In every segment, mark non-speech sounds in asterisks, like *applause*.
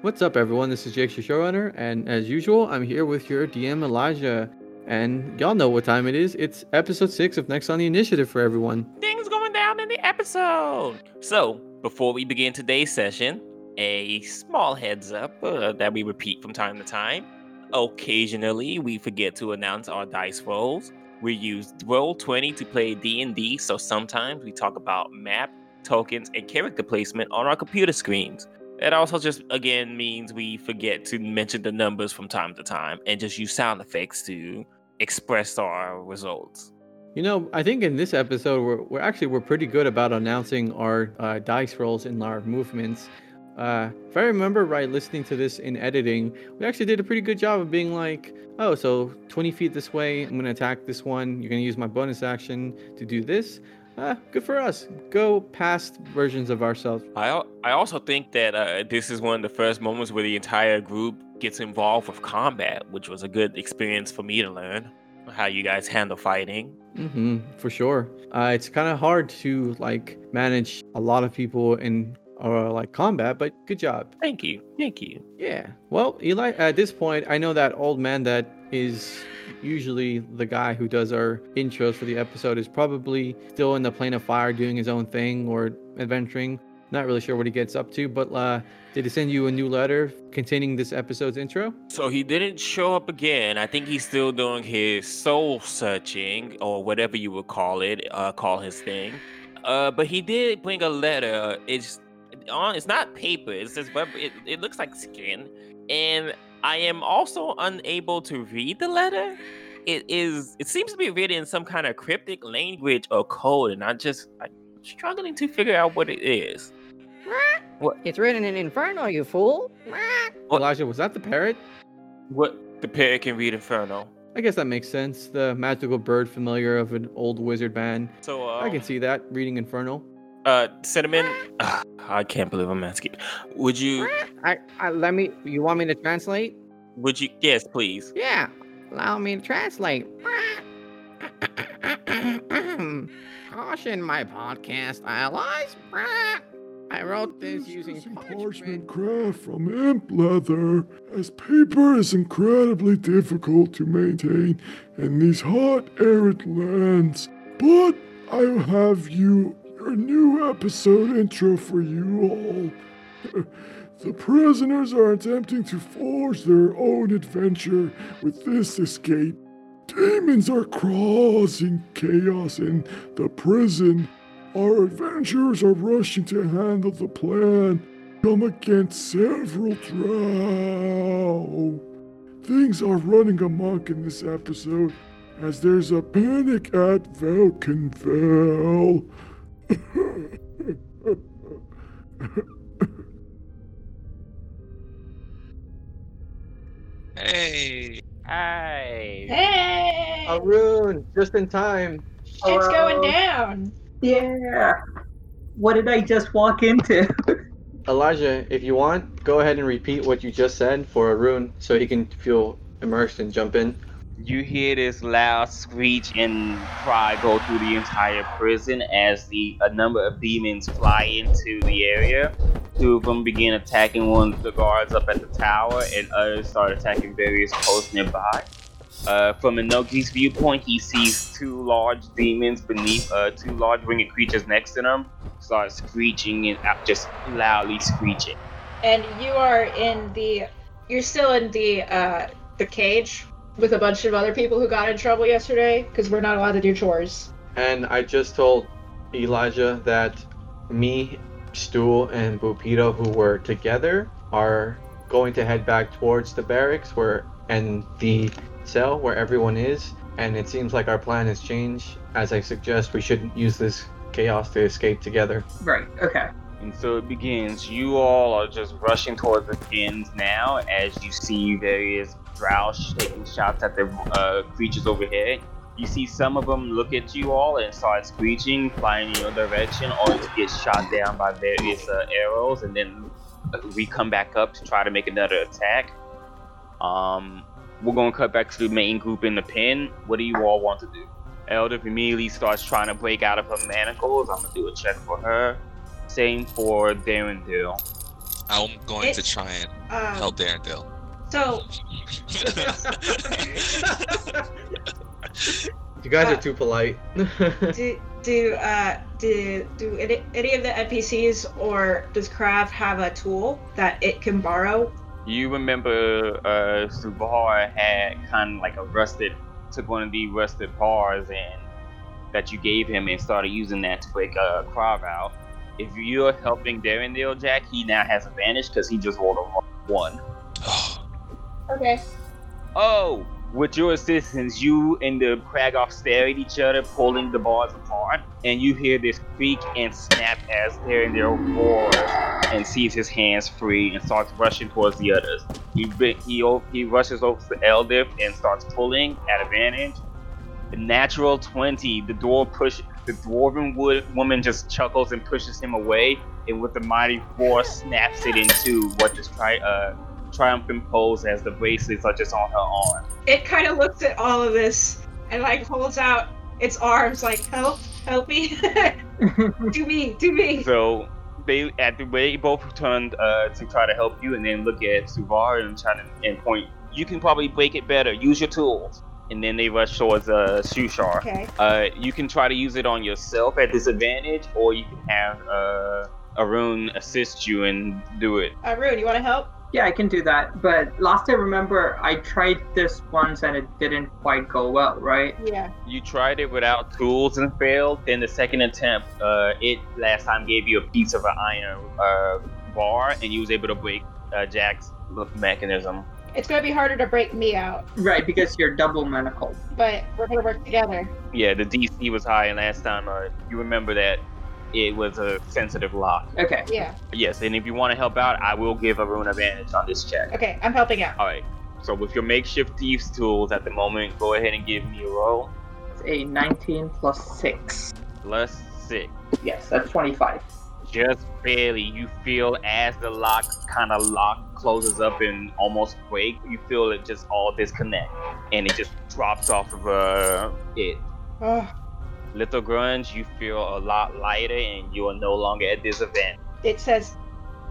What's up, everyone? This is Jake, your showrunner, and as usual, I'm here with your DM Elijah. And y'all know what time it is. It's episode six of Next on the Initiative for everyone. Things going down in the episode. So, before we begin today's session, a small heads up uh, that we repeat from time to time. Occasionally, we forget to announce our dice rolls. We use Roll20 to play D&D, so sometimes we talk about map, tokens, and character placement on our computer screens. It also just again means we forget to mention the numbers from time to time and just use sound effects to express our results. You know, I think in this episode we're, we're actually we're pretty good about announcing our uh, dice rolls and our movements. Uh, if I remember right, listening to this in editing, we actually did a pretty good job of being like, oh, so 20 feet this way, I'm gonna attack this one. You're gonna use my bonus action to do this. Uh, good for us. Go past versions of ourselves. I I also think that uh, this is one of the first moments where the entire group gets involved with combat, which was a good experience for me to learn how you guys handle fighting. Mm-hmm, for sure. Uh, it's kind of hard to like manage a lot of people in or like combat, but good job. Thank you, thank you. Yeah. Well, Eli, at this point, I know that old man that is usually the guy who does our intros for the episode is probably still in the plane of fire doing his own thing or adventuring. Not really sure what he gets up to, but uh, did he send you a new letter containing this episode's intro? So he didn't show up again. I think he's still doing his soul searching or whatever you would call it, uh, call his thing. Uh, but he did bring a letter. It's on. It's not paper. It's just it, it looks like skin, and I am also unable to read the letter. It is. It seems to be written in some kind of cryptic language or code, and I'm just I'm struggling to figure out what it is. What? It's written in Inferno, you fool. Elijah, was that the parrot? What the parrot can read Inferno. I guess that makes sense. The magical bird familiar of an old wizard man. So uh, I can see that reading Infernal. Uh, cinnamon. Ugh, *sighs* I can't believe I'm asking. Would you? I, I let me. You want me to translate? Would you? Yes, please. Yeah. Allow me to translate. *coughs* Caution, my podcast allies. I wrote this using parchment craft from imp leather, as paper is incredibly difficult to maintain in these hot, arid lands. But I have you a new episode intro for you all. The prisoners are attempting to forge their own adventure with this escape. Demons are causing chaos in the prison. Our adventurers are rushing to handle the plan. Come against several drow. Things are running amok in this episode as there's a panic at Velkynvelve. Hey. Hi. Hey! Arun, just in time. Shit's Hello. going down. Yeah. What did I just walk into? *laughs* Elijah, if you want, go ahead and repeat what you just said for Arun so he can feel immersed and jump in. You hear this loud screech and cry go through the entire prison as the a number of demons fly into the area. Two of them begin attacking one of the guards up at the tower, and others start attacking various posts nearby. Uh, from Inoki's viewpoint, he sees two large demons beneath, uh, two large winged creatures next to them, start screeching and just loudly screeching. And you are in the. You're still in the uh, the cage with a bunch of other people who got in trouble yesterday because we're not allowed to do chores. And I just told Elijah that me, Stool, and Buppido, who were together, are going to head back towards the barracks where and the cell where everyone is. And it seems like our plan has changed. As I suggest, we shouldn't use this chaos to escape together. right, okay. And so it begins. You all are just rushing towards the pins now as you see various drow taking shots at the uh, creatures overhead. You see some of them look at you all and start screeching, flying in your direction, or to get shot down by various uh, arrows, and then uh, we come back up to try to make another attack. Um, we're gonna cut back to the main group in the pin. What do you all want to do? Elder immediately starts trying to break out of her manacles. I'm gonna do a check for her. Same for Darendale. I'm going It- to try and Um, help Darendale. So, You guys Uh, are too polite. *laughs* do do uh do do any, any of the NPCs or does Krav have a tool that it can borrow? You remember uh, Subar had kind of like a rusted, took one of the rusted bars and that you gave him and started using that to break a crowd out. If you're helping Darendale Jack, he now has advantage because he just rolled a one. Okay. Oh, with your assistance, you and the Quaggoth stare at each other, pulling the bars apart, and you hear this creak and snap as Darendale roars and sees his hands free and starts rushing towards the others. He he he rushes over to Eldeth and starts pulling at advantage. The natural twenty, the door push, the dwarven wood woman just chuckles and pushes him away, and with the mighty force snaps it into what just try uh triumphant pose as the bracelets are just on her arm. It kind of looks at all of this and like holds out its arms, like help, help me, *laughs* do me, do me. So they at the way both turned uh, to try to help you, and then look at Suvar and try to and point. You can probably break it better. Use your tools. And then they rush towards uh, Shuushar. Okay. Uh, you can try to use it on yourself at disadvantage, or you can have uh, Arun assist you and do it. Rune, you want to help? Yeah, I can do that. But last I remember, I tried this once and it didn't quite go well, right? Yeah. You tried it without tools and failed. Then the second attempt, uh, it last time gave you a piece of an iron uh, bar, and you was able to break uh, Jack's mechanism. It's gonna be harder to break me out, Right, because you're double manacled. but we're gonna work together. Yeah, the DC was high, and last time uh, you remember that it was a sensitive lock. Okay. Yeah. Yes, and if you want to help out, I will give Arun advantage on this check. Okay, I'm helping out. All right. So with your makeshift thieves tools at the moment, go ahead and give me a roll. It's a 19 plus 6. Plus six. Yes, that's 25. Just barely. You feel as the lock kind of lock closes up and almost break. You feel it just all disconnect, and it just drops off of uh, it. Little grunge, you feel a lot lighter, and you are no longer at disadvantage. it says,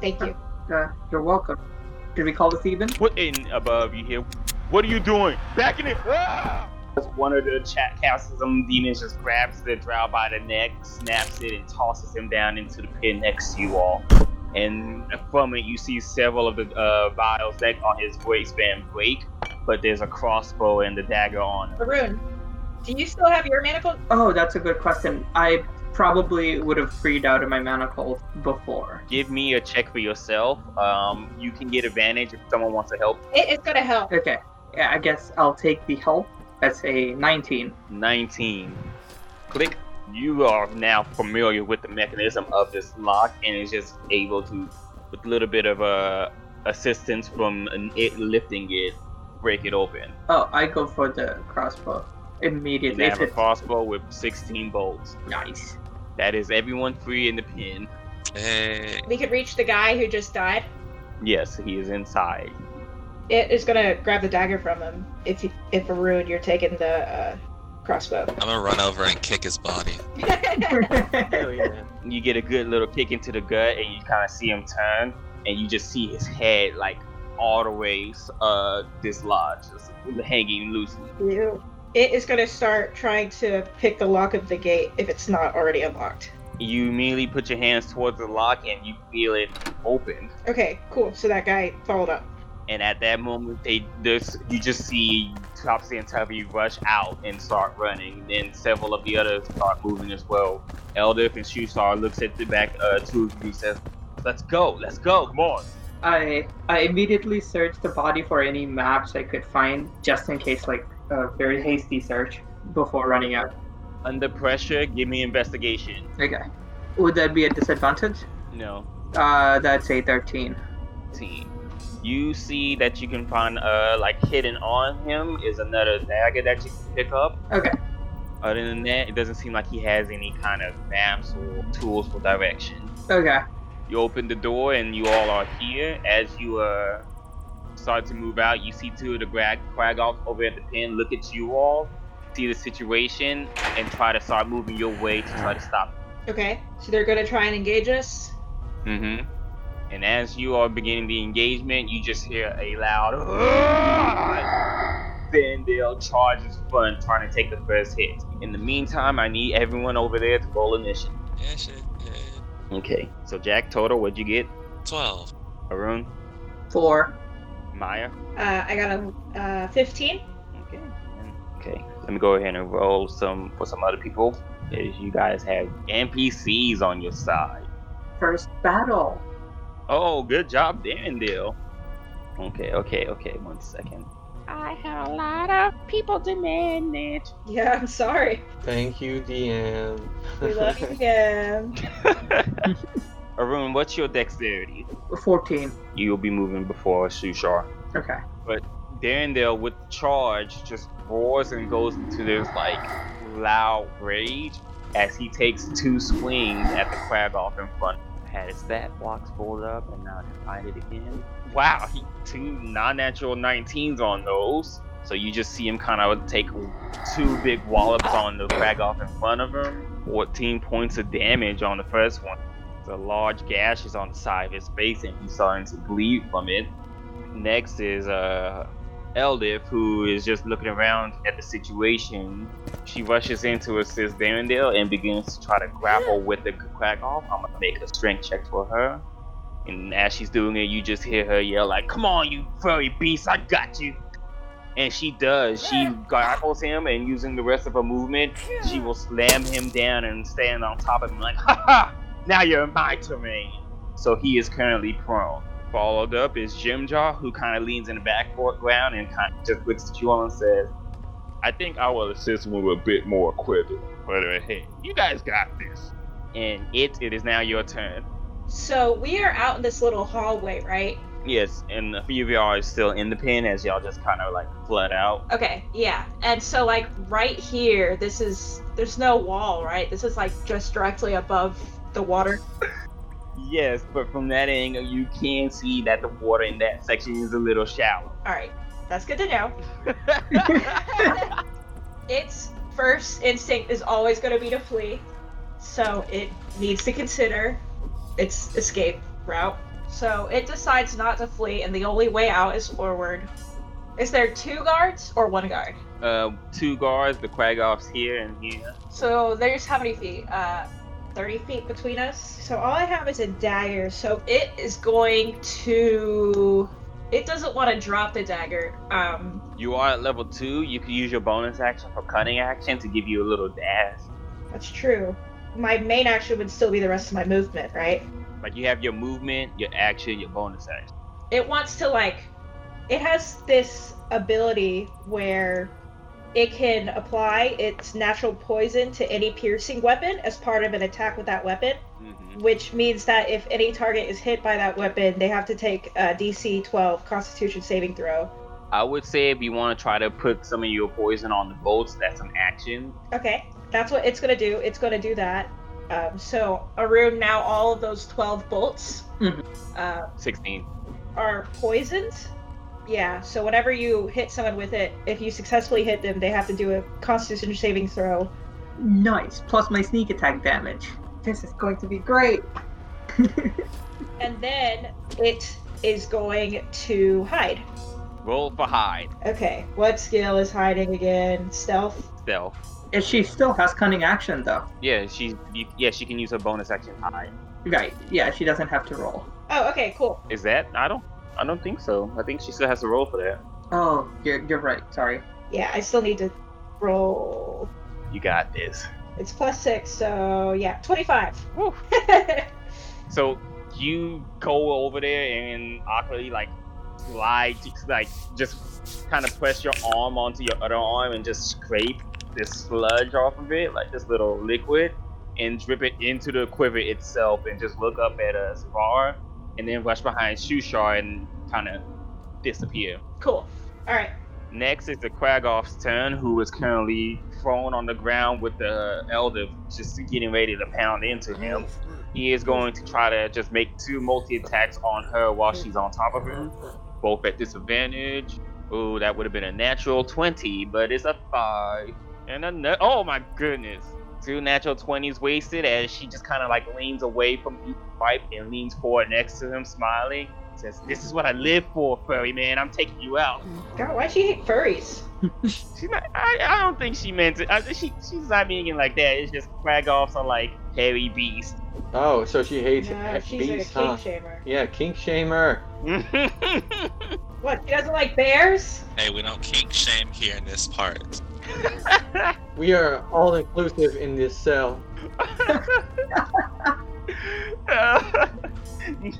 "Thank you." Uh, you're welcome. Did we call this even? What in above you hear? What are you doing? Back in it! Ah! One of the chat castism demons just grabs the drow by the neck, snaps it, and tosses him down into the pit next to you all. And from it, you see several of the uh, vials that on his waistband break, but there's a crossbow and the dagger on. it. Arun, do you still have your manacle? Oh, that's a good question. I probably would have freed out of my manacles before. Give me a check for yourself. Um, you can get advantage if someone wants to help. It, it's gonna help. Okay. Yeah, I guess I'll take the help. That's a 19. 19. Click. You are now familiar with the mechanism of this lock and is just able to, with a little bit of uh, assistance from an, it lifting it, break it open. Oh, I go for the crossbow You immediately. have a crossbow with 16 bolts. nice. That is everyone free in the pin. Hey. We could reach the guy who just died. Yes, he is inside. It is gonna grab the dagger from him. If you, if Arun, you're taking the uh, crossbow. I'm gonna run over and kick his body. *laughs* Hell yeah. You get a good little kick into the gut and you kind of see him turn and you just see his head like all the way uh, dislodged, just hanging loosely. Ew. It is gonna start trying to pick the lock of the gate if it's not already unlocked. You immediately put your hands towards the lock and you feel it open. Okay, cool. So that guy followed up. And at that moment, they this you just see Topsy and Turvy rush out and start running. Then several of the others start moving as well. Eldeth and Shuushar looks at the back uh, two of you says, "Let's go, let's go, come on." I I immediately searched the body for any maps I could find, just in case, like a very hasty search before running out. Under pressure, give me investigation. Okay. Would that be a disadvantage? No, Uh, that's a 13. team. You see that you can find uh like hidden on him is another dagger that you can pick up. Okay. Other than that, it doesn't seem like he has any kind of maps or tools for direction. Okay. You open the door and you all are here. As you uh start to move out, you see two of the Grag Quaggoths over at the pen look at you all, see the situation, and try to start moving your way to try to stop. Okay, so they're gonna try and engage us. Mm-hmm. And as you are beginning the engagement, you just hear a loud. Vandale charges front, trying to take the first hit. In the meantime, I need everyone over there to roll initiative. Yeah, shit. Yeah. Okay. So Jack, total, what'd you get? 12. Arun, Four. Maya. Uh, I got a uh, 15. Okay. Okay. Let me go ahead and roll some for some other people. As you guys have NPCs on your side. First battle. Oh, good job, Darendale. Okay, okay, okay. One second. I have a lot of people demand it. Yeah, I'm sorry. Thank you, DM. We love you again. *laughs* Arun, what's your dexterity? 14. You'll be moving before Shuushar. Okay. But Darendale with charge just roars and goes into this like loud rage as he takes two swings at the Quaggoth in front. Had his stat blocks pulled up and now I can find it again. Wow, he two non-natural 19s on those. So you just see him kind of take two big wallops on the Quaggoth in front of him. 14 points of damage on the first one. The large gash is on the side of his face and he's starting to bleed from it. Next is uh Eldeth, who is just looking around at the situation. She rushes in to assist Darendale and begins to try to grapple with the crack off. I'm gonna make a strength check for her. And as she's doing it, you just hear her yell like, "Come on, you furry beast! I got you!" And she does. She grapples him, and using the rest of her movement, she will slam him down and stand on top of him like, "Ha ha! Now you're in my terrain." So he is currently prone. Followed up is Jimjar, who kind of leans in the background and kind of just looks at you all and says, I think I will assist with a bit more equipment. But hey, you guys got this. And it, it is now your turn. So we are out in this little hallway, right? Yes, and a few of y'all are still in the pen as y'all just kind of like flood out. Okay, yeah. And so like right here, this is there's no wall, right? This is like just directly above the water. Yes, but from that angle, you can see that the water in that section is a little shallow. All right, that's good to know. *laughs* its first instinct is always going to be to flee, so it needs to consider its escape route. So it decides not to flee, and the only way out is forward. Is there two guards or one guard? Uh, two guards, the Quaggoth's here and here. So there's how many feet? Uh, 30 feet between us. So all I have is a dagger. So it is going to. It doesn't want to drop the dagger. Um, You are at level two. You can use your bonus action for cunning action to give you a little dash. that's true. My main action would still be the rest of my movement, right? Like you have your movement, your action, your bonus action. It wants to like. It has this ability where it can apply its natural poison to any piercing weapon as part of an attack with that weapon. hmm which means that if any target is hit by that weapon, they have to take a DC 12 Constitution saving throw. I would say if you want to try to put some of your poison on the bolts, that's an action. Okay, that's what it's gonna do. It's gonna do that. Um, so, Arun, now all of those 12 bolts Mhm. uh, 16. are poisoned. Yeah, so whenever you hit someone with it, if you successfully hit them, they have to do a Constitution saving throw. Nice. Plus my sneak attack damage. This is going to be great. *laughs* And then it is going to hide. Roll for hide. Okay, what skill is hiding again? Stealth? Stealth. And she still has cunning action though. Yeah, she. Yeah, she can use her bonus action hide. Right. Yeah, she doesn't have to roll. Oh, okay, cool. Is that? I don't. I don't think so. I think she still has to roll for that. Oh, you're you're right. Sorry. Yeah, I still need to roll. You got this. It's plus six, so yeah, 25. *laughs* So you go over there and awkwardly like slide, like just kind of press your arm onto your other arm and just scrape this sludge off of it, like this little liquid, and drip it into the quiver itself, and just look up at us far, and then rush behind Shuushar and kind of disappear. cool. Alright. Next is the Quaggoth's turn, who is currently thrown on the ground with the Elder just getting ready to pound into him. He is going to try to just make two multi attacks on her while she's on top of him, both at disadvantage. Ooh, that would have been a natural 20, but it's a 5. And a ne- oh my goodness. Two natural 20s wasted as she just kind of like leans away from each wipe and leans forward next to him, smiling. Says, This is what I live for, furry man. I'm taking you out. God, why she hate furries? *laughs* She's not, I, I don't think she meant it. I, she, she's not meaning it like that. It's just Quaggoths are like hairy beast. Oh, so she hates Nah, uh, she's beasts, like a huh? kink shamer. Yeah, kink shamer. *laughs* What? She doesn't like bears? Hey, we don't kink shame here in this part. *laughs* We are all inclusive in this cell.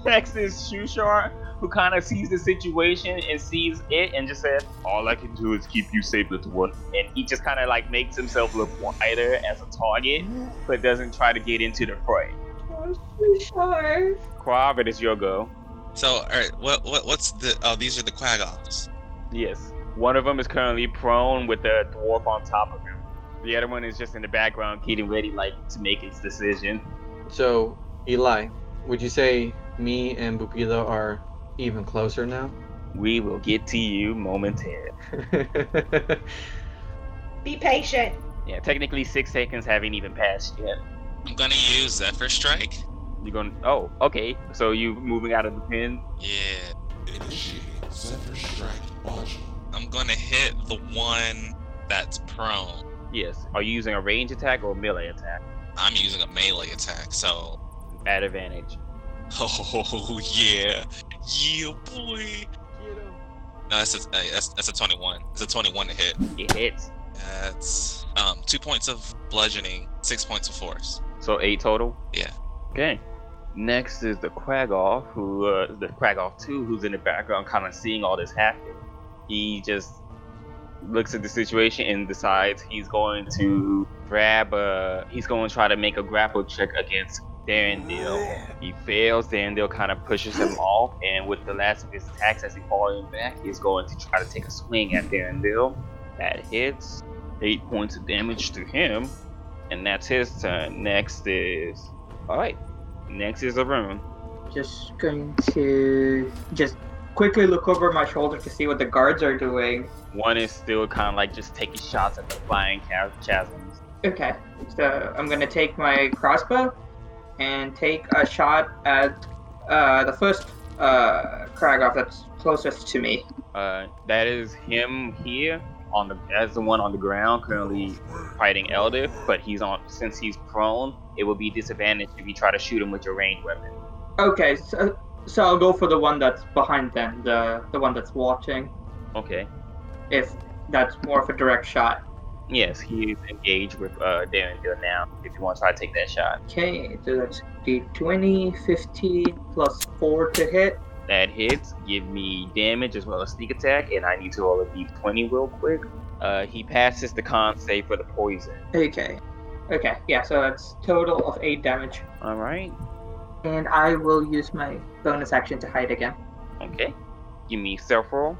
Next is Shuushar, who kind of sees the situation and sees it and just says, All I can do is keep you safe, little one. And he just kind of like makes himself look wider as a target, but doesn't try to get into the fray. Oh, sure. Quav, it is your go. So, all right, what what what's the? Oh, these are the quaggoths. Yes. One of them is currently prone with the dwarf on top of him. The other one is just in the background getting ready like to make its decision. So, Eli, would you say me and Bupila are even closer now? We will get to you momentarily. *laughs* Be patient. Yeah, technically six seconds haven't even passed yet. I'm gonna use Zephyr Strike. You're going to oh, okay. So you moving out of the pin? Yeah, Initiate Zephyr Strike module. I'm gonna hit the one that's prone. Yes. Are you using a range attack or a melee attack? I'm using a melee attack, so. At advantage. *laughs* Oh yeah, yeah, boy. No, that's a that's, that's a 21. It's a 21 to hit. It hits. That's um two points of bludgeoning, six points of force. So eight total? Yeah. Okay. Next is the Quaggoth, who uh the Quaggoth 2, who's in the background kinda seeing all this happen. He just looks at the situation and decides he's going to grab a he's going to try to make a grapple check against Derendil. He fails, Derendil kind of pushes him *laughs* off, and with the last of his attacks as he falling back, he's going to try to take a swing at Derendil. That hits. Eight points of damage to him. And that's his turn. Next is Alright. Next is Arun. Just going to just quickly look over my shoulder to see what the guards are doing. One is still kind of like just taking shots at the flying cha- chasms. Okay, so I'm gonna take my crossbow and take a shot at uh, the first uh, Quaggoth that's closest to me. Uh, that is him here on the as the one on the ground currently fighting Elder, but he's on since he's prone. It will be disadvantaged if you try to shoot him with your ranged weapon. Okay, so, so I'll go for the one that's behind them, the the one that's watching. Okay. If that's more of a direct shot. Yes, he's engaged with uh, Derendil now. If you want to try to take that shot, Okay, so that's the 20, 15 plus 4 to hit. that hits. Give me damage as well as sneak attack, and I need to roll a d20 real quick. Uh, he passes the con save for the poison. Okay. Okay, yeah, so that's total of 8 damage. All right. And I will use my bonus action to hide again. Okay. Give me self roll.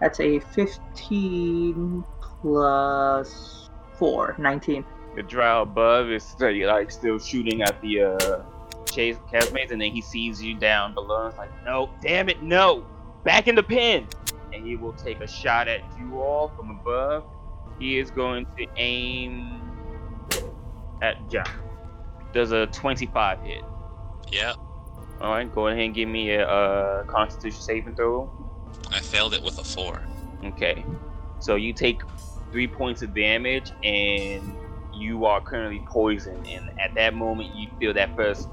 That's a 15 plus 4, 19. The drow above is still, like still shooting at the uh chase castmates, and then he sees you down below. And it's like, no, damn it, no, back in the pen. And he will take a shot at you all from above. He is going to aim at John. Does a 25 hit? Yep, All right, go ahead and give me a, uh Constitution saving throw. I failed it with a four. Okay. So you take three points of damage and you are currently poisoned and at that moment you feel that first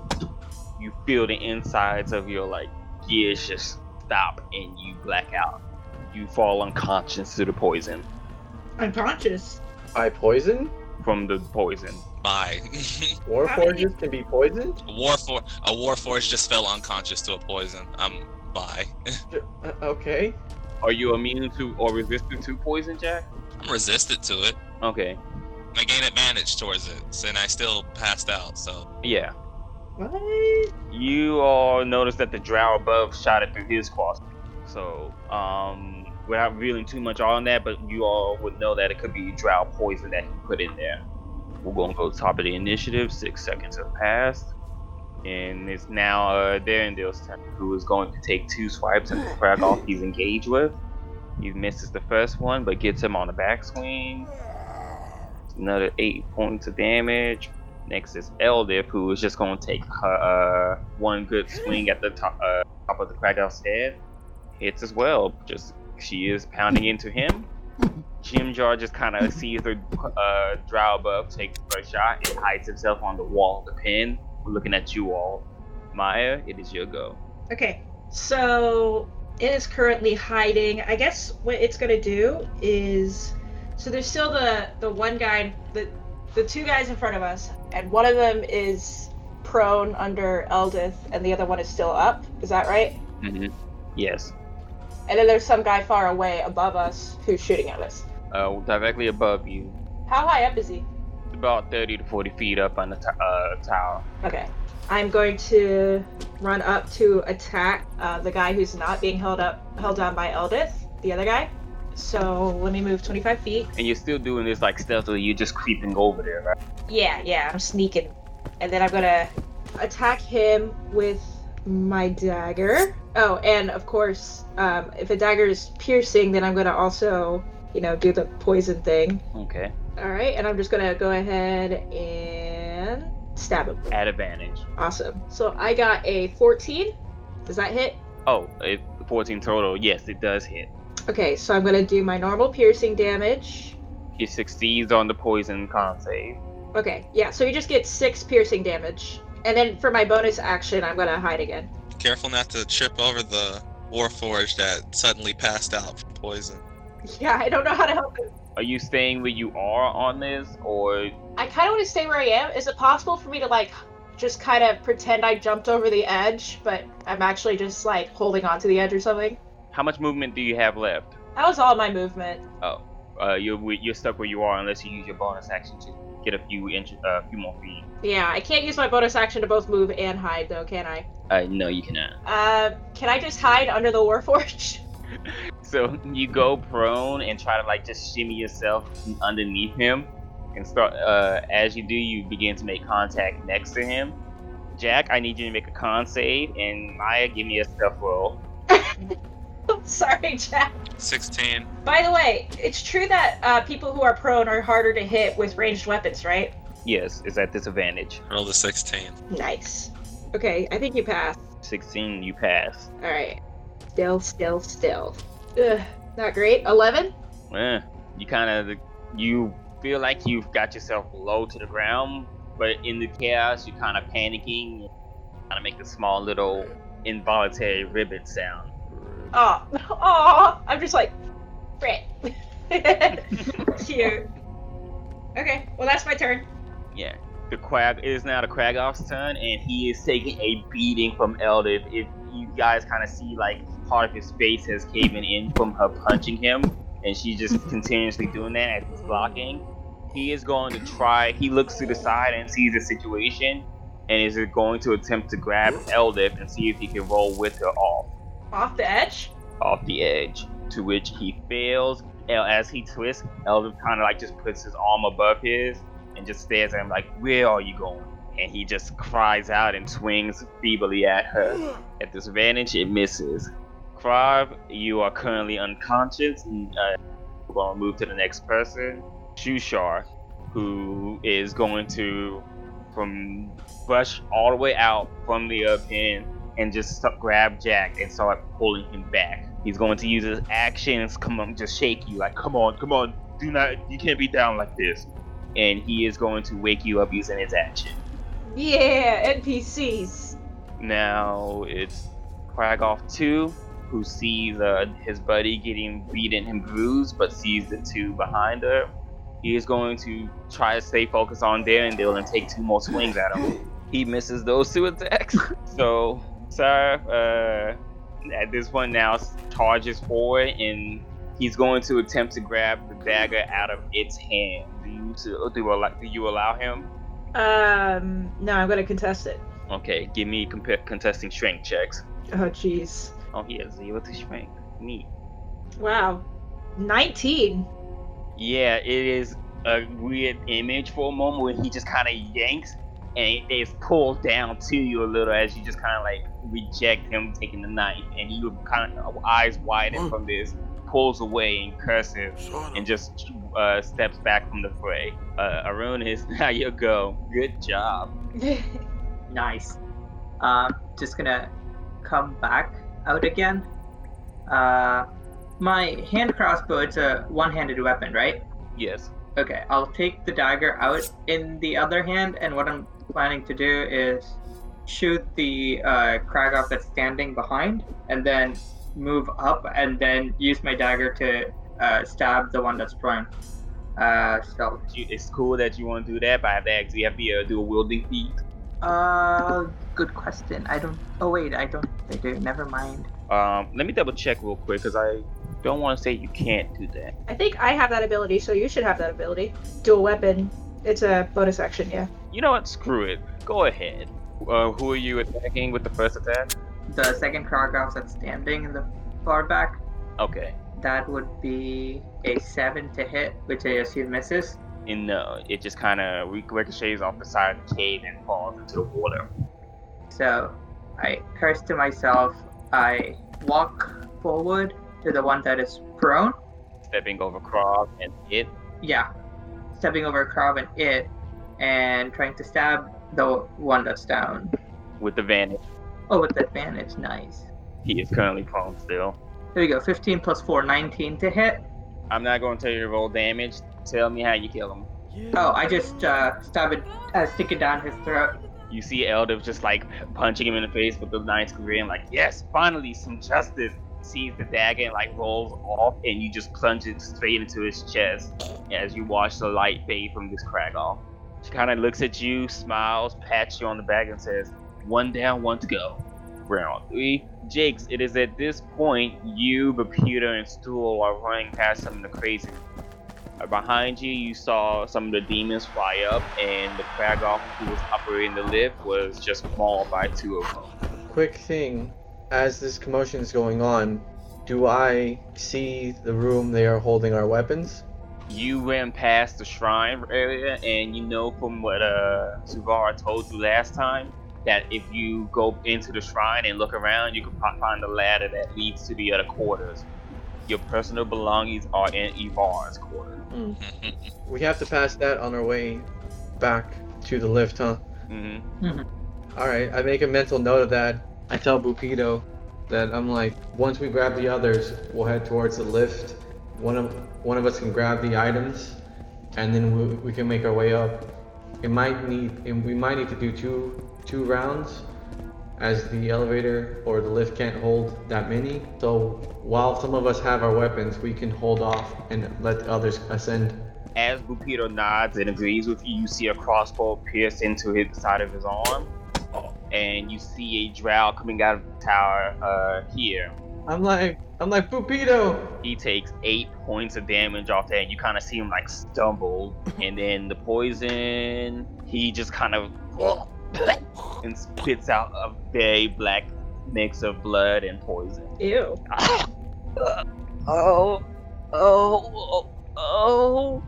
you feel the insides of your like gears just stop and you black out. You fall unconscious to the poison. Unconscious. I poison? From the poison. Bye. *laughs* Warforges can be poisoned? Warfor a Warforge just fell unconscious to a poison. Um, bye. *laughs* Uh, okay. Are you immune to or resistant to poison, Jack? I'm resistant to it. Okay. I gain advantage towards it, and I still passed out. So Yeah. What? You all noticed that the drow above shot it through his cross. So, um, without revealing too much on that, but you all would know that it could be drow poison that he put in there. We're gonna go top of the initiative. Six seconds have passed. And it's now uh, Derendil's turn, who is going to take two swipes at the *laughs* Quaggoth he's engaged with. He misses the first one, but gets him on the backswing. another eight points of damage. Next is Eldeth, who is just going to take her uh, one good swing at the top, uh, top of the Kragel's head. Hits as well. Just she is pounding into him. *laughs* Jim Jar just kind of *laughs* sees the uh, drow above take the first shot and hides himself on the wall of the pen, looking at you all. Maya, it is your go. Okay, so it is currently hiding. I guess what it's gonna do is, so there's still the the one guy, the the two guys in front of us, and one of them is prone under Eldeth, and the other one is still up. Is that right? Mm-hmm. Yes. And then there's some guy far away above us who's shooting at us. Uh, directly above you, How high up is he? about 30 to 40 feet up on the t- uh, tower. Okay. I'm going to run up to attack uh, the guy who's not being held up, held down by Eldeth, the other guy. So let me move 25 feet. And you're still doing this like stealthily. You're just creeping over there, right? Yeah, yeah, I'm sneaking. And then I'm gonna attack him with my dagger. Oh, and of course, um, if a dagger is piercing, then I'm gonna also, you know, do the poison thing. Okay. All right, and I'm just gonna go ahead and stab him. At advantage. Awesome. So I got a 14. Does that hit? Oh, it, 14 total. Yes, it does hit. Okay, so I'm gonna do my normal piercing damage. He succeeds on the poison con save. Okay, yeah, so you just get six piercing damage. And then for my bonus action, I'm gonna hide again. Careful not to trip over the Warforged that suddenly passed out from poison. *laughs* Yeah, I don't know how to help him. Are you staying where you are on this, or I kind of want to stay where I am. Is it possible for me to like just kind of pretend I jumped over the edge, but I'm actually just like holding on to the edge or something? how much movement do you have left? That was all my movement. Oh, uh, you're you're stuck where you are unless you use your bonus action to get a few inches, a uh, few more feet. Yeah, I can't use my bonus action to both move and hide though, can I? Uh, no, you cannot. Uh, can I just hide under the Warforge? *laughs* *laughs* So you go prone and try to like just shimmy yourself underneath him, and start. Uh, as you do, you begin to make contact next to him. Jack, I need you to make a con save, and Maya, give me a stealth roll. *laughs* Sorry, Jack. 16. By the way, it's true that uh, people who are prone are harder to hit with ranged weapons, right? Yes, it's at disadvantage. Roll the 16. Nice. Okay, I think you passed. 16, you pass. All right. Still, still, still. Ugh, not great. Eleven. Eh, you kind of you feel like you've got yourself low to the ground, but in the chaos, you're kind of panicking, kind of make a small little involuntary ribbon sound. Oh, oh! I'm just like, Frit. *laughs* Cute. Okay, well that's my turn. Yeah. The Quag it is now the Quaggoth's turn, and he is taking a beating from Eldeth. If you guys kind of see, like, part of his face has caven in from her punching him, and she's just mm-hmm. continuously doing that as he's blocking. He is going to try, he looks to the side and sees the situation, and is going to attempt to grab Eldeth and see if he can roll with her off, Off the edge. off the edge. To which he fails. El- As he twists, Eldeth kind of like just puts his arm above his and just stares at him like, "Where are you going?" And he just cries out and swings feebly at her. *gasps* At disadvantage, it misses. Krav, you are currently unconscious. And, uh, we're gonna move to the next person, Shuushar, who is going to from rush all the way out from the uh, pin and just st- grab Jack and start pulling him back. He's going to use his actions, come on, just shake you like, come on, come on, do not, you can't be down like this. And he is going to wake you up using his action. Yeah, NPCs. Now it's Quaggoth 2, who sees uh, his buddy getting beaten and bruised, but sees the two behind her. He is going to try to stay focused on Darendale and take two more swings at him. He misses those two attacks. *laughs* So, sir, uh, at this point now charges forward and he's going to attempt to grab the dagger out of its hand. Do you, to, do, you allow, do you allow him? Um, no, I'm gonna contest it. Okay, give me comp- contesting strength checks. Oh, jeez. Oh, he has zero to strength. Neat. Wow. 19. Yeah, it is a weird image for a moment where he just kind of yanks and it is pulled down to you a little as you just kind of like reject him taking the knife, and you kind of eyes widen from this pulls away and curses and just uh, steps back from the fray. Uh, Arunis, now *laughs* you go. Good job. *laughs* Nice. Um, just gonna come back out again. Uh, my hand crossbow, it's a one-handed weapon, right? Yes. Okay, I'll take the dagger out in the other hand, and what I'm planning to do is shoot the uh, Quaggoth that's standing behind, and then move up, and then use my dagger to uh, stab the one that's prone. Uh, so, it's cool that you want to do that, but I have to you have to uh, do a wielding feat? uh, good question. I don't. Oh wait, I don't. I do. Never mind. Um, let me double check real quick because I don't want to say you can't do that. I think I have that ability, so you should have that ability. Dual weapon. It's a bonus action, yeah. You know what? Screw it. Go ahead. Uh, who are you attacking with the first attack? The second Quaggoth that's standing in the far back. Okay. That would be a seven to hit, which I assume misses. And no, it just kind of ricochets off the side of the cave and falls into the water. So I curse to myself. I walk forward to the one that is prone. Stepping over Krog and it. Yeah, stepping over Krav and it, and trying to stab the one that's down. with advantage. Oh, with advantage, nice. He is currently prone still. There we go. 15 plus 4, 19 to hit. I'm not going to tell you to roll damage. Tell me how you kill him. Oh, I just uh, stab it, uh, stick it down his throat. You see Elder just like punching him in the face with a nice grin, like, yes, finally some justice. Sees the dagger and like rolls off, and you just plunge it straight into his chest as you watch the light fade from this Quaggoth. She kind of looks at you, smiles, pats you on the back, and says, One down, one to go. Round three. Jakes, it is at this point you, the Peter, and Stool are running past some of the crazy. Behind you, you saw some of the demons fly up, and the Quaggoth who was operating the lift was just mauled by two of them. Quick thing, as this commotion is going on, do I see the room they are holding our weapons? You ran past the shrine area, and you know from what uh, Suvara told you last time that if you go into the shrine and look around, you can find the ladder that leads to the other quarters. Your personal belongings are in Ivar's quarters. We have to pass that on our way back to the lift, huh? hmm Alright, I make a mental note of that. I tell Buppido that I'm like, once we grab the others, we'll head towards the lift. One of one of us can grab the items, and then we, we can make our way up. It might need, and we might need to do two two rounds, as the elevator or the lift can't hold that many. So while some of us have our weapons, we can hold off and let the others ascend. As Bukido nods and agrees with you, you see a crossbow pierce into his side of his arm, and you see a drow coming out of the tower uh, here. I'm like, I'm like Bukido. He takes eight points of damage off that, and you kind of see him like stumble. *laughs* and then the poison, he just kind of *laughs* and spits out a very black mix of blood and poison. Ew. Oh, *laughs* oh, oh. oh.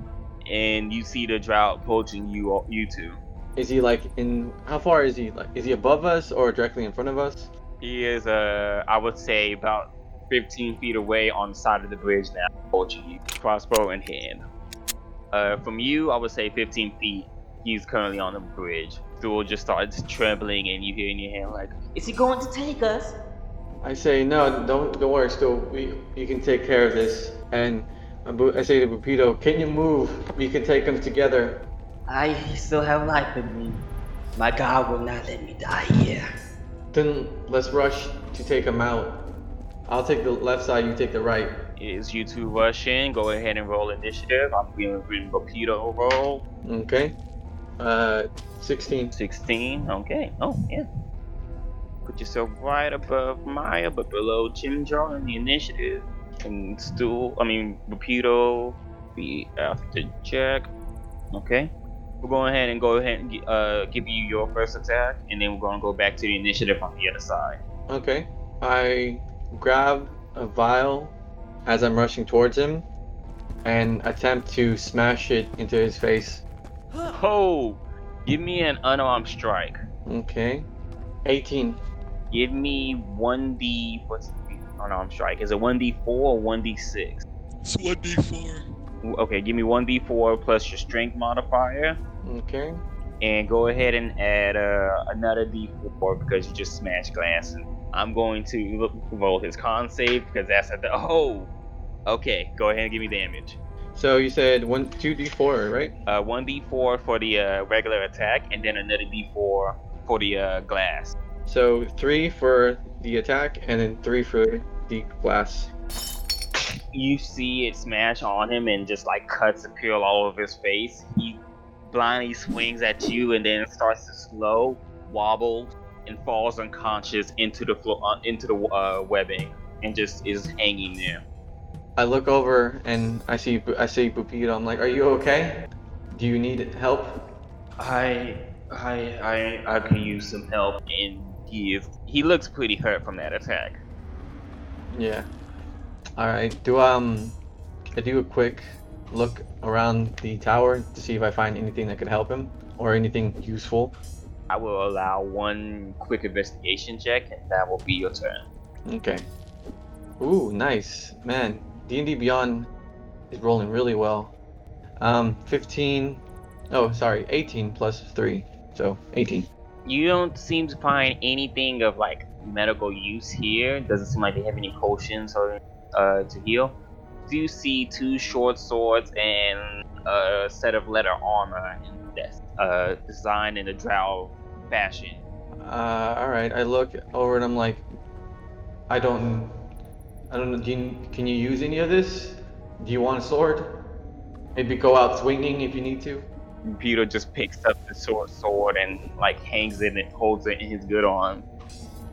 And you see the drought approaching you, you two. Is he like in? How far is he? Like, is he above us or directly in front of us? He is, uh, I would say, about 15 feet away on the side of the bridge now, approaching you, crossbow in hand. Uh, from you, I would say 15 feet. He's currently on the bridge. Stool just starts trembling, and you hear in your hand like, Is he going to take us? I say no, don't don't worry. Still, we you can take care of this. And I say to Buppido, can you move? We can take them together. I still have life in me. My God will not let me die here. Then let's rush to take them out. I'll take the left side. You take the right. is you two rush in. Go ahead and roll initiative. I'm going to bring Buppido roll. Okay. Uh, 16. 16. Okay. Oh, yeah. Put yourself right above Maya, but below Jim Jar in the initiative. And still, I mean, Buppido be after Jack. Okay. We're going ahead and go ahead and uh, give you your first attack, and then we're going to go back to the initiative on the other side. Okay. I grab a vial as I'm rushing towards him and attempt to smash it into his face. Ho! Give me an unarmed strike. Okay. 18. Give me 1d. What's the unarmed strike. Is it one d four or one d six? It's one d four. Okay, give me one d four plus your strength modifier, Okay. and go ahead and add uh, another d four because you just smashed glass. And I'm going to look, roll his con save because that's at the oh. Okay, go ahead and give me damage. So you said one, two d four, right? Uh, one d four for the uh, regular attack, and then another d four for the uh, glass. So three for the attack, and then three for the glass. you see it smash on him and just like cuts and peel all over his face. He blindly swings at you and then starts to slow, wobble, and falls unconscious into the floor, uh, into the uh, webbing, and just is hanging there. I look over and I see I see Buppido. I'm like, "Are you okay? Do you need help?" I, I, I, I can use some help, and he is. He looks pretty hurt from that attack. Yeah. All right. Do um, I do a quick look around the tower to see if I find anything that could help him or anything useful. I will allow one quick investigation check, and that will be your turn. Okay. Ooh, nice, man. D and D Beyond is rolling really well. Um, 15. Oh, sorry, 18 plus three, so 18. You don't seem to find anything of like medical use here. Doesn't seem like they have any potions or uh, to heal. Do you see two short swords and a set of leather armor in this, uh, designed in a drow fashion? Uh, all right. I look over and I'm like, I don't, I don't know. Do you, can you use any of this? Do you want a sword? Maybe go out swinging if you need to. Peter just picks up the short sword and like hangs it and holds it in his good arm,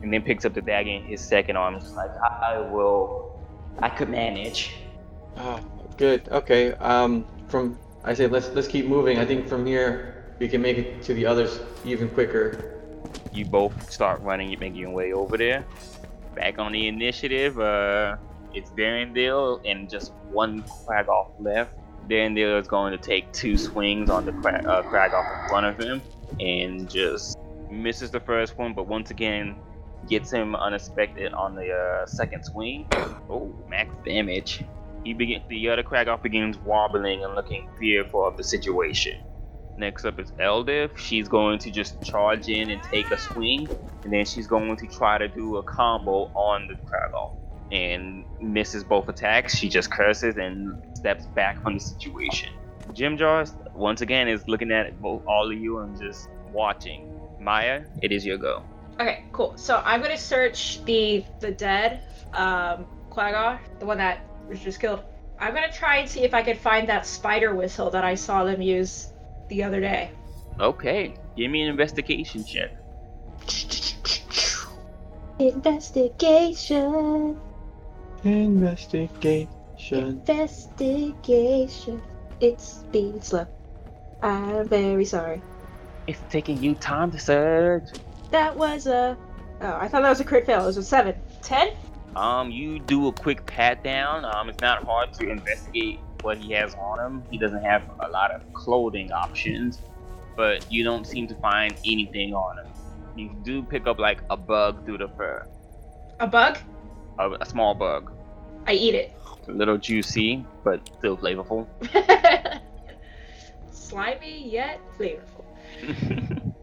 and then picks up the dagger in his second arm. It's like I, I will, I could manage. Oh, good. Okay. Um, from I say let's let's keep moving. I think from here we can make it to the others even quicker. You both start running, you making your way over there. Back on the initiative, uh, it's Derendil and just one Quaggoth left. Derendil is going to take two swings on the crag, uh, in front of him and just misses the first one, but once again gets him unexpected on the uh, second swing. Oh, max damage. He begin the other Quaggoth begins wobbling and looking fearful of the situation. Next up is Eldeth. She's going to just charge in and take a swing, and then she's going to try to do a combo on the Quaggoth. And misses both attacks. She just curses and steps back from the situation. Jim Jars, once again, is looking at all of you and just watching. Maya, it is your go. Okay, cool. So I'm gonna search the the dead um Quaggoth, the one that was just killed. I'm gonna try and see if I can find that spider whistle that I saw them use the other day. Okay, give me an investigation check. Investigation. Investigation. Investigation. It's being slow. I'm very sorry. It's taking you time to search. That was a. Oh, I thought that was a crit fail. It was a seven. Ten? Um, you do a quick pat down. Um, it's not hard to investigate what he has on him. He doesn't have a lot of clothing options, but you don't seem to find anything on him. You do pick up like a bug through the fur, A bug? a, a small bug, I eat it. a little juicy but still flavorful. *laughs* Slimy yet flavorful. *laughs*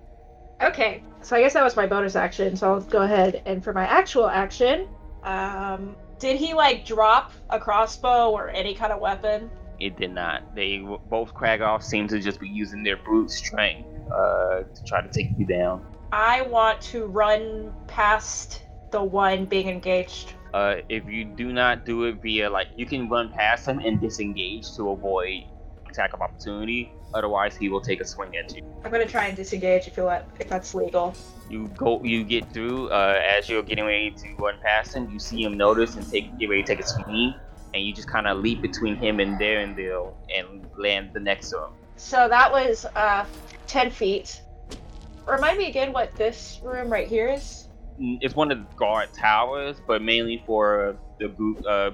Okay, so I guess that was my bonus action. So I'll go ahead and for my actual action, um, did he like drop a crossbow or any kind of weapon? It did not. They both Quaggoth seem to just be using their brute strength uh, to try to take you down. I want to run past the one being engaged. Uh, if you do not do it via like you can run past him and disengage to avoid attack of opportunity. Otherwise, he will take a swing at you. I'm gonna try and disengage if you let if that's legal. You go, you get through. Uh, as you're getting ready to run past him, you see him notice and take get ready to take a swing, and you just kind of leap between him and Derendil and land the next to him. So that was uh, ten feet. Remind me again what this room right here is. Mm, It's one of the guard towers, but mainly for the group, uh,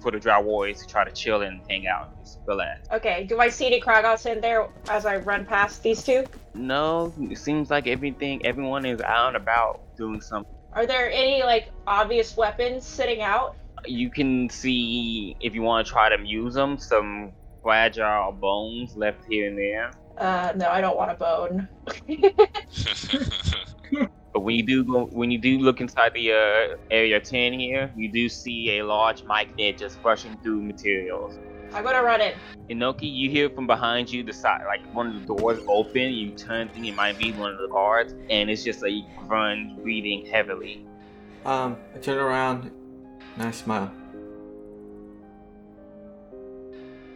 for the Drow warriors to try to chill and hang out, and just relax. Okay, do I see any Quaggoths in there as I run past these two? No, it seems like everything, everyone is out and about doing something. Are there any like obvious weapons sitting out? You can see if you want to try to use them, some fragile bones left here and there. Uh, no, I don't want a bone. *laughs* *laughs* *laughs* But when you do go, when you do look inside the uh, area 10 here, you do see a large magnet just rushing through materials. I'm gonna run it. Inoki, you hear from behind you the side, like one of the doors open. You turn, thinking it might be one of the guards, and it's just a grunge breathing heavily. Um, I turn around and I smile.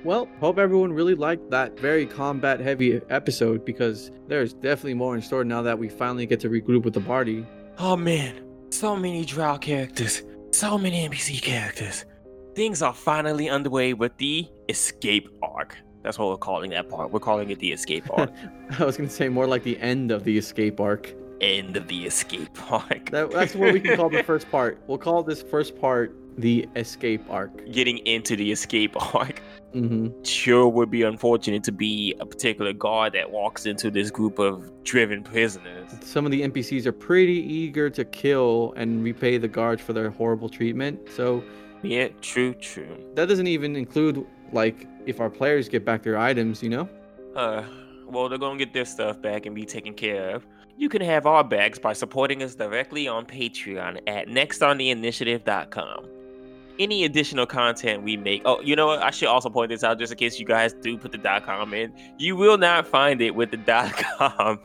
Well, hope everyone really liked that very combat heavy episode because there's definitely more in store now that we finally get to regroup with the party. Oh man, so many drow characters, so many NPC characters. Things are finally underway with the escape arc. That's what we're calling that part. We're calling it the escape *laughs* arc. I was gonna say more like the end of the escape arc. End of the escape arc. That, that's what we can call the *laughs* first part. We'll call this first part the escape arc. Getting into the escape arc. Mm-hmm. Sure would be unfortunate to be a particular guard that walks into this group of driven prisoners. Some of the NPCs are pretty eager to kill and repay the guards for their horrible treatment. So Yeah, true, true. that doesn't even include like if our players get back their items, you know? Uh, well, they're gonna get their stuff back and be taken care of. You can have our bags by supporting us directly on Patreon at nextontheinitiative.com. Any additional content we make, oh, you know what? I should also point this out just in case you guys do put the dot .com in. You will not find it with the dot .com.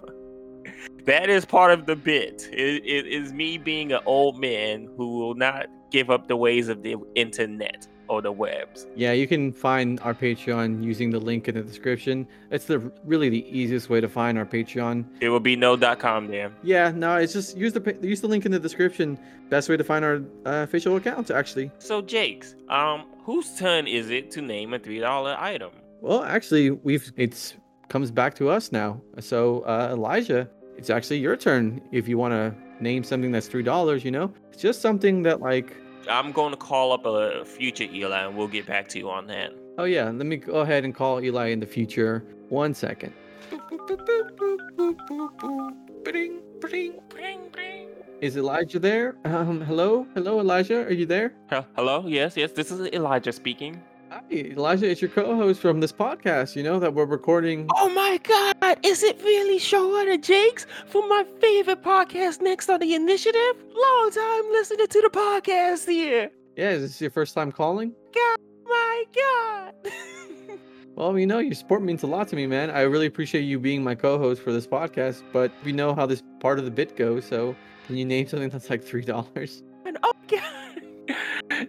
*laughs* that is part of the bit. It, it is me being an old man who will not give up the ways of the internet or the webs. Yeah, you can find our Patreon using the link in the description. It's the really the easiest way to find our Patreon. It will be no .com there. Yeah, no, it's just use the use the link in the description. Best way to find our uh, official account actually. So, Jakes, um, whose turn is it to name a three dollar item? Well, actually, we've it's comes back to us now. So, uh, Elijah, it's actually your turn if you want to name something that's three dollars. You know, it's just something that like. I'm going to call up a future Eli, and we'll get back to you on that. Oh yeah, let me go ahead and call Eli in the future. One second. Is Elijah there? Um, hello, hello, Elijah, are you there? Hel- Hello? Yes, yes. This is Elijah speaking. Hi, Elijah. It's your co-host from this podcast. You know that we're recording. Oh my God! Is it really Showrunner Jakes from my favorite podcast, Next on the Initiative? Long time listening to the podcast here. Yeah, is this your first time calling? God, my God! *laughs* Well, you know, your support means a lot to me, man. I really appreciate you being my co-host for this podcast. But we know how this part of the bit goes, so can you name something that's like three dollars?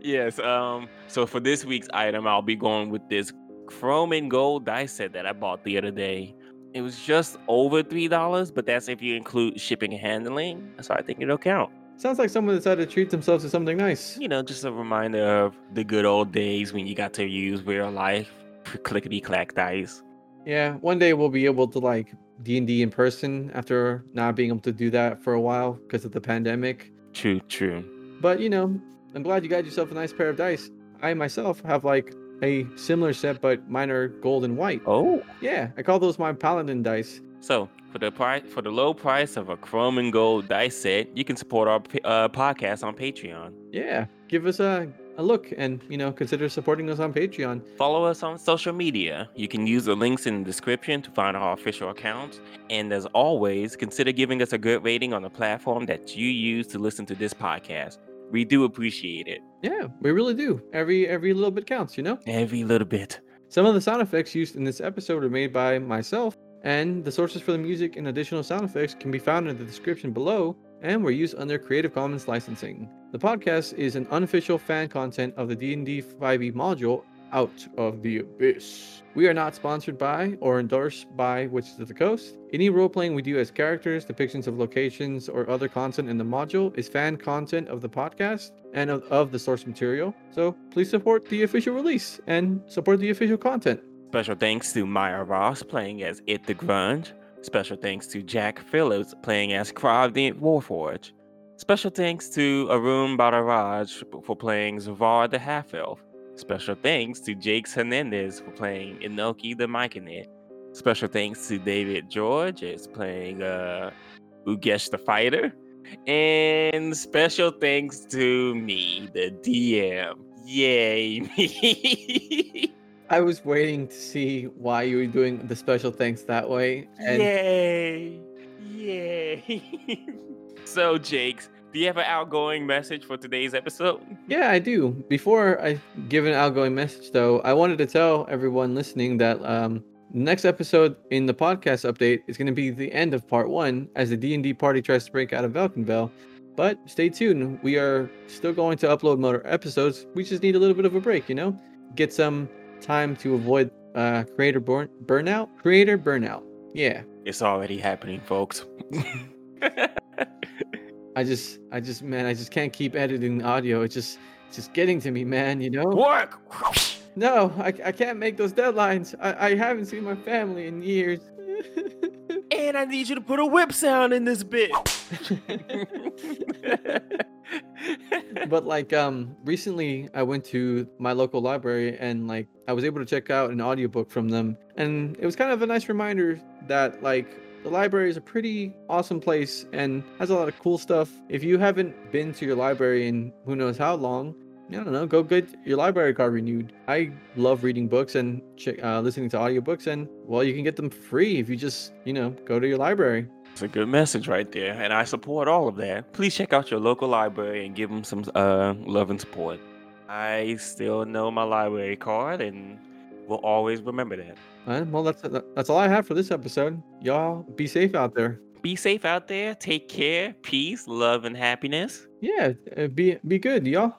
*laughs* Yes. Um. So for this week's item, I'll be going with this chrome and gold dice set that I bought the other day. It was just over three dollars, but that's if you include shipping and handling. So I think it'll count. Sounds like someone decided to treat themselves to something nice. You know, just a reminder of the good old days when you got to use real life clickety clack dice. Yeah, one day we'll be able to like D and D in person after not being able to do that for a while because of the pandemic. True, true. But you know, I'm glad you got yourself a nice pair of dice. I myself have like a similar set, but mine are gold and white. Oh. Yeah, I call those my paladin dice. So for the price, for the low price of a chrome and gold dice set, you can support our uh, podcast on Patreon. Yeah, give us a a look and you know consider supporting us on Patreon. Follow us on social media. You can use the links in the description to find our official accounts. And as always, consider giving us a good rating on the platform that you use to listen to this podcast. We do appreciate it. Yeah, we really do. Every every little bit counts, you know. Every little bit. Some of the sound effects used in this episode are made by myself, and the sources for the music and additional sound effects can be found in the description below and were used under Creative Commons licensing. The podcast is an unofficial fan content of the D&D 5e module Out of the Abyss. We are not sponsored by or endorsed by Witches of the Coast. Any role playing we do as characters, depictions of locations, or other content in the module is fan content of the podcast and of, of the source material. So please support the official release and support the official content. Special thanks to Maya Ross playing as It the Grunge. Special thanks to Jack Phillips playing as the Warforge. Special thanks to Arun Badaraj for playing Zavar the Half Elf. Special thanks to Jakes Hernandez for playing Inoki the Myconid. Special thanks to David George as playing uh, Ugesh the Fighter. And special thanks to me, the DM. Yay *laughs* me. I was waiting to see why you were doing the special thanks that way. And Yay. Yay. *laughs* so, Jakes, do you have an outgoing message for today's episode? Yeah, I do. Before I give an outgoing message, though, I wanted to tell everyone listening that um, next episode in the podcast update is going to be the end of part one as the D&D party tries to break out of Velkynvelve. But stay tuned. We are still going to upload more episodes. We just need a little bit of a break, you know? Get some time to avoid uh, creator burn- burnout. Creator burnout. Yeah. It's already happening, folks. *laughs* I just, I just, man, I just can't keep editing the audio. It's just, it's just getting to me, man. You know? Work! No, I, I can't make those deadlines. I, I haven't seen my family in years. *laughs* And I need you to put a whip sound in this bit. *laughs* but like um recently I went to my local library and like I was able to check out an audiobook from them and it was kind of a nice reminder that like the library is a pretty awesome place and has a lot of cool stuff. If you haven't been to your library in who knows how long, I don't know, go get your library card renewed. I love reading books and uh, listening to audiobooks and well, you can get them free if you just, you know, go to your library. It's a good message right there, and I support all of that. Please check out your local library and give them some uh, love and support. I still know my library card, and will always remember that. Uh, well, that's that's all I have for this episode. Y'all be safe out there. Be safe out there. Take care. Peace, love, and happiness. Yeah, uh, be be good, y'all.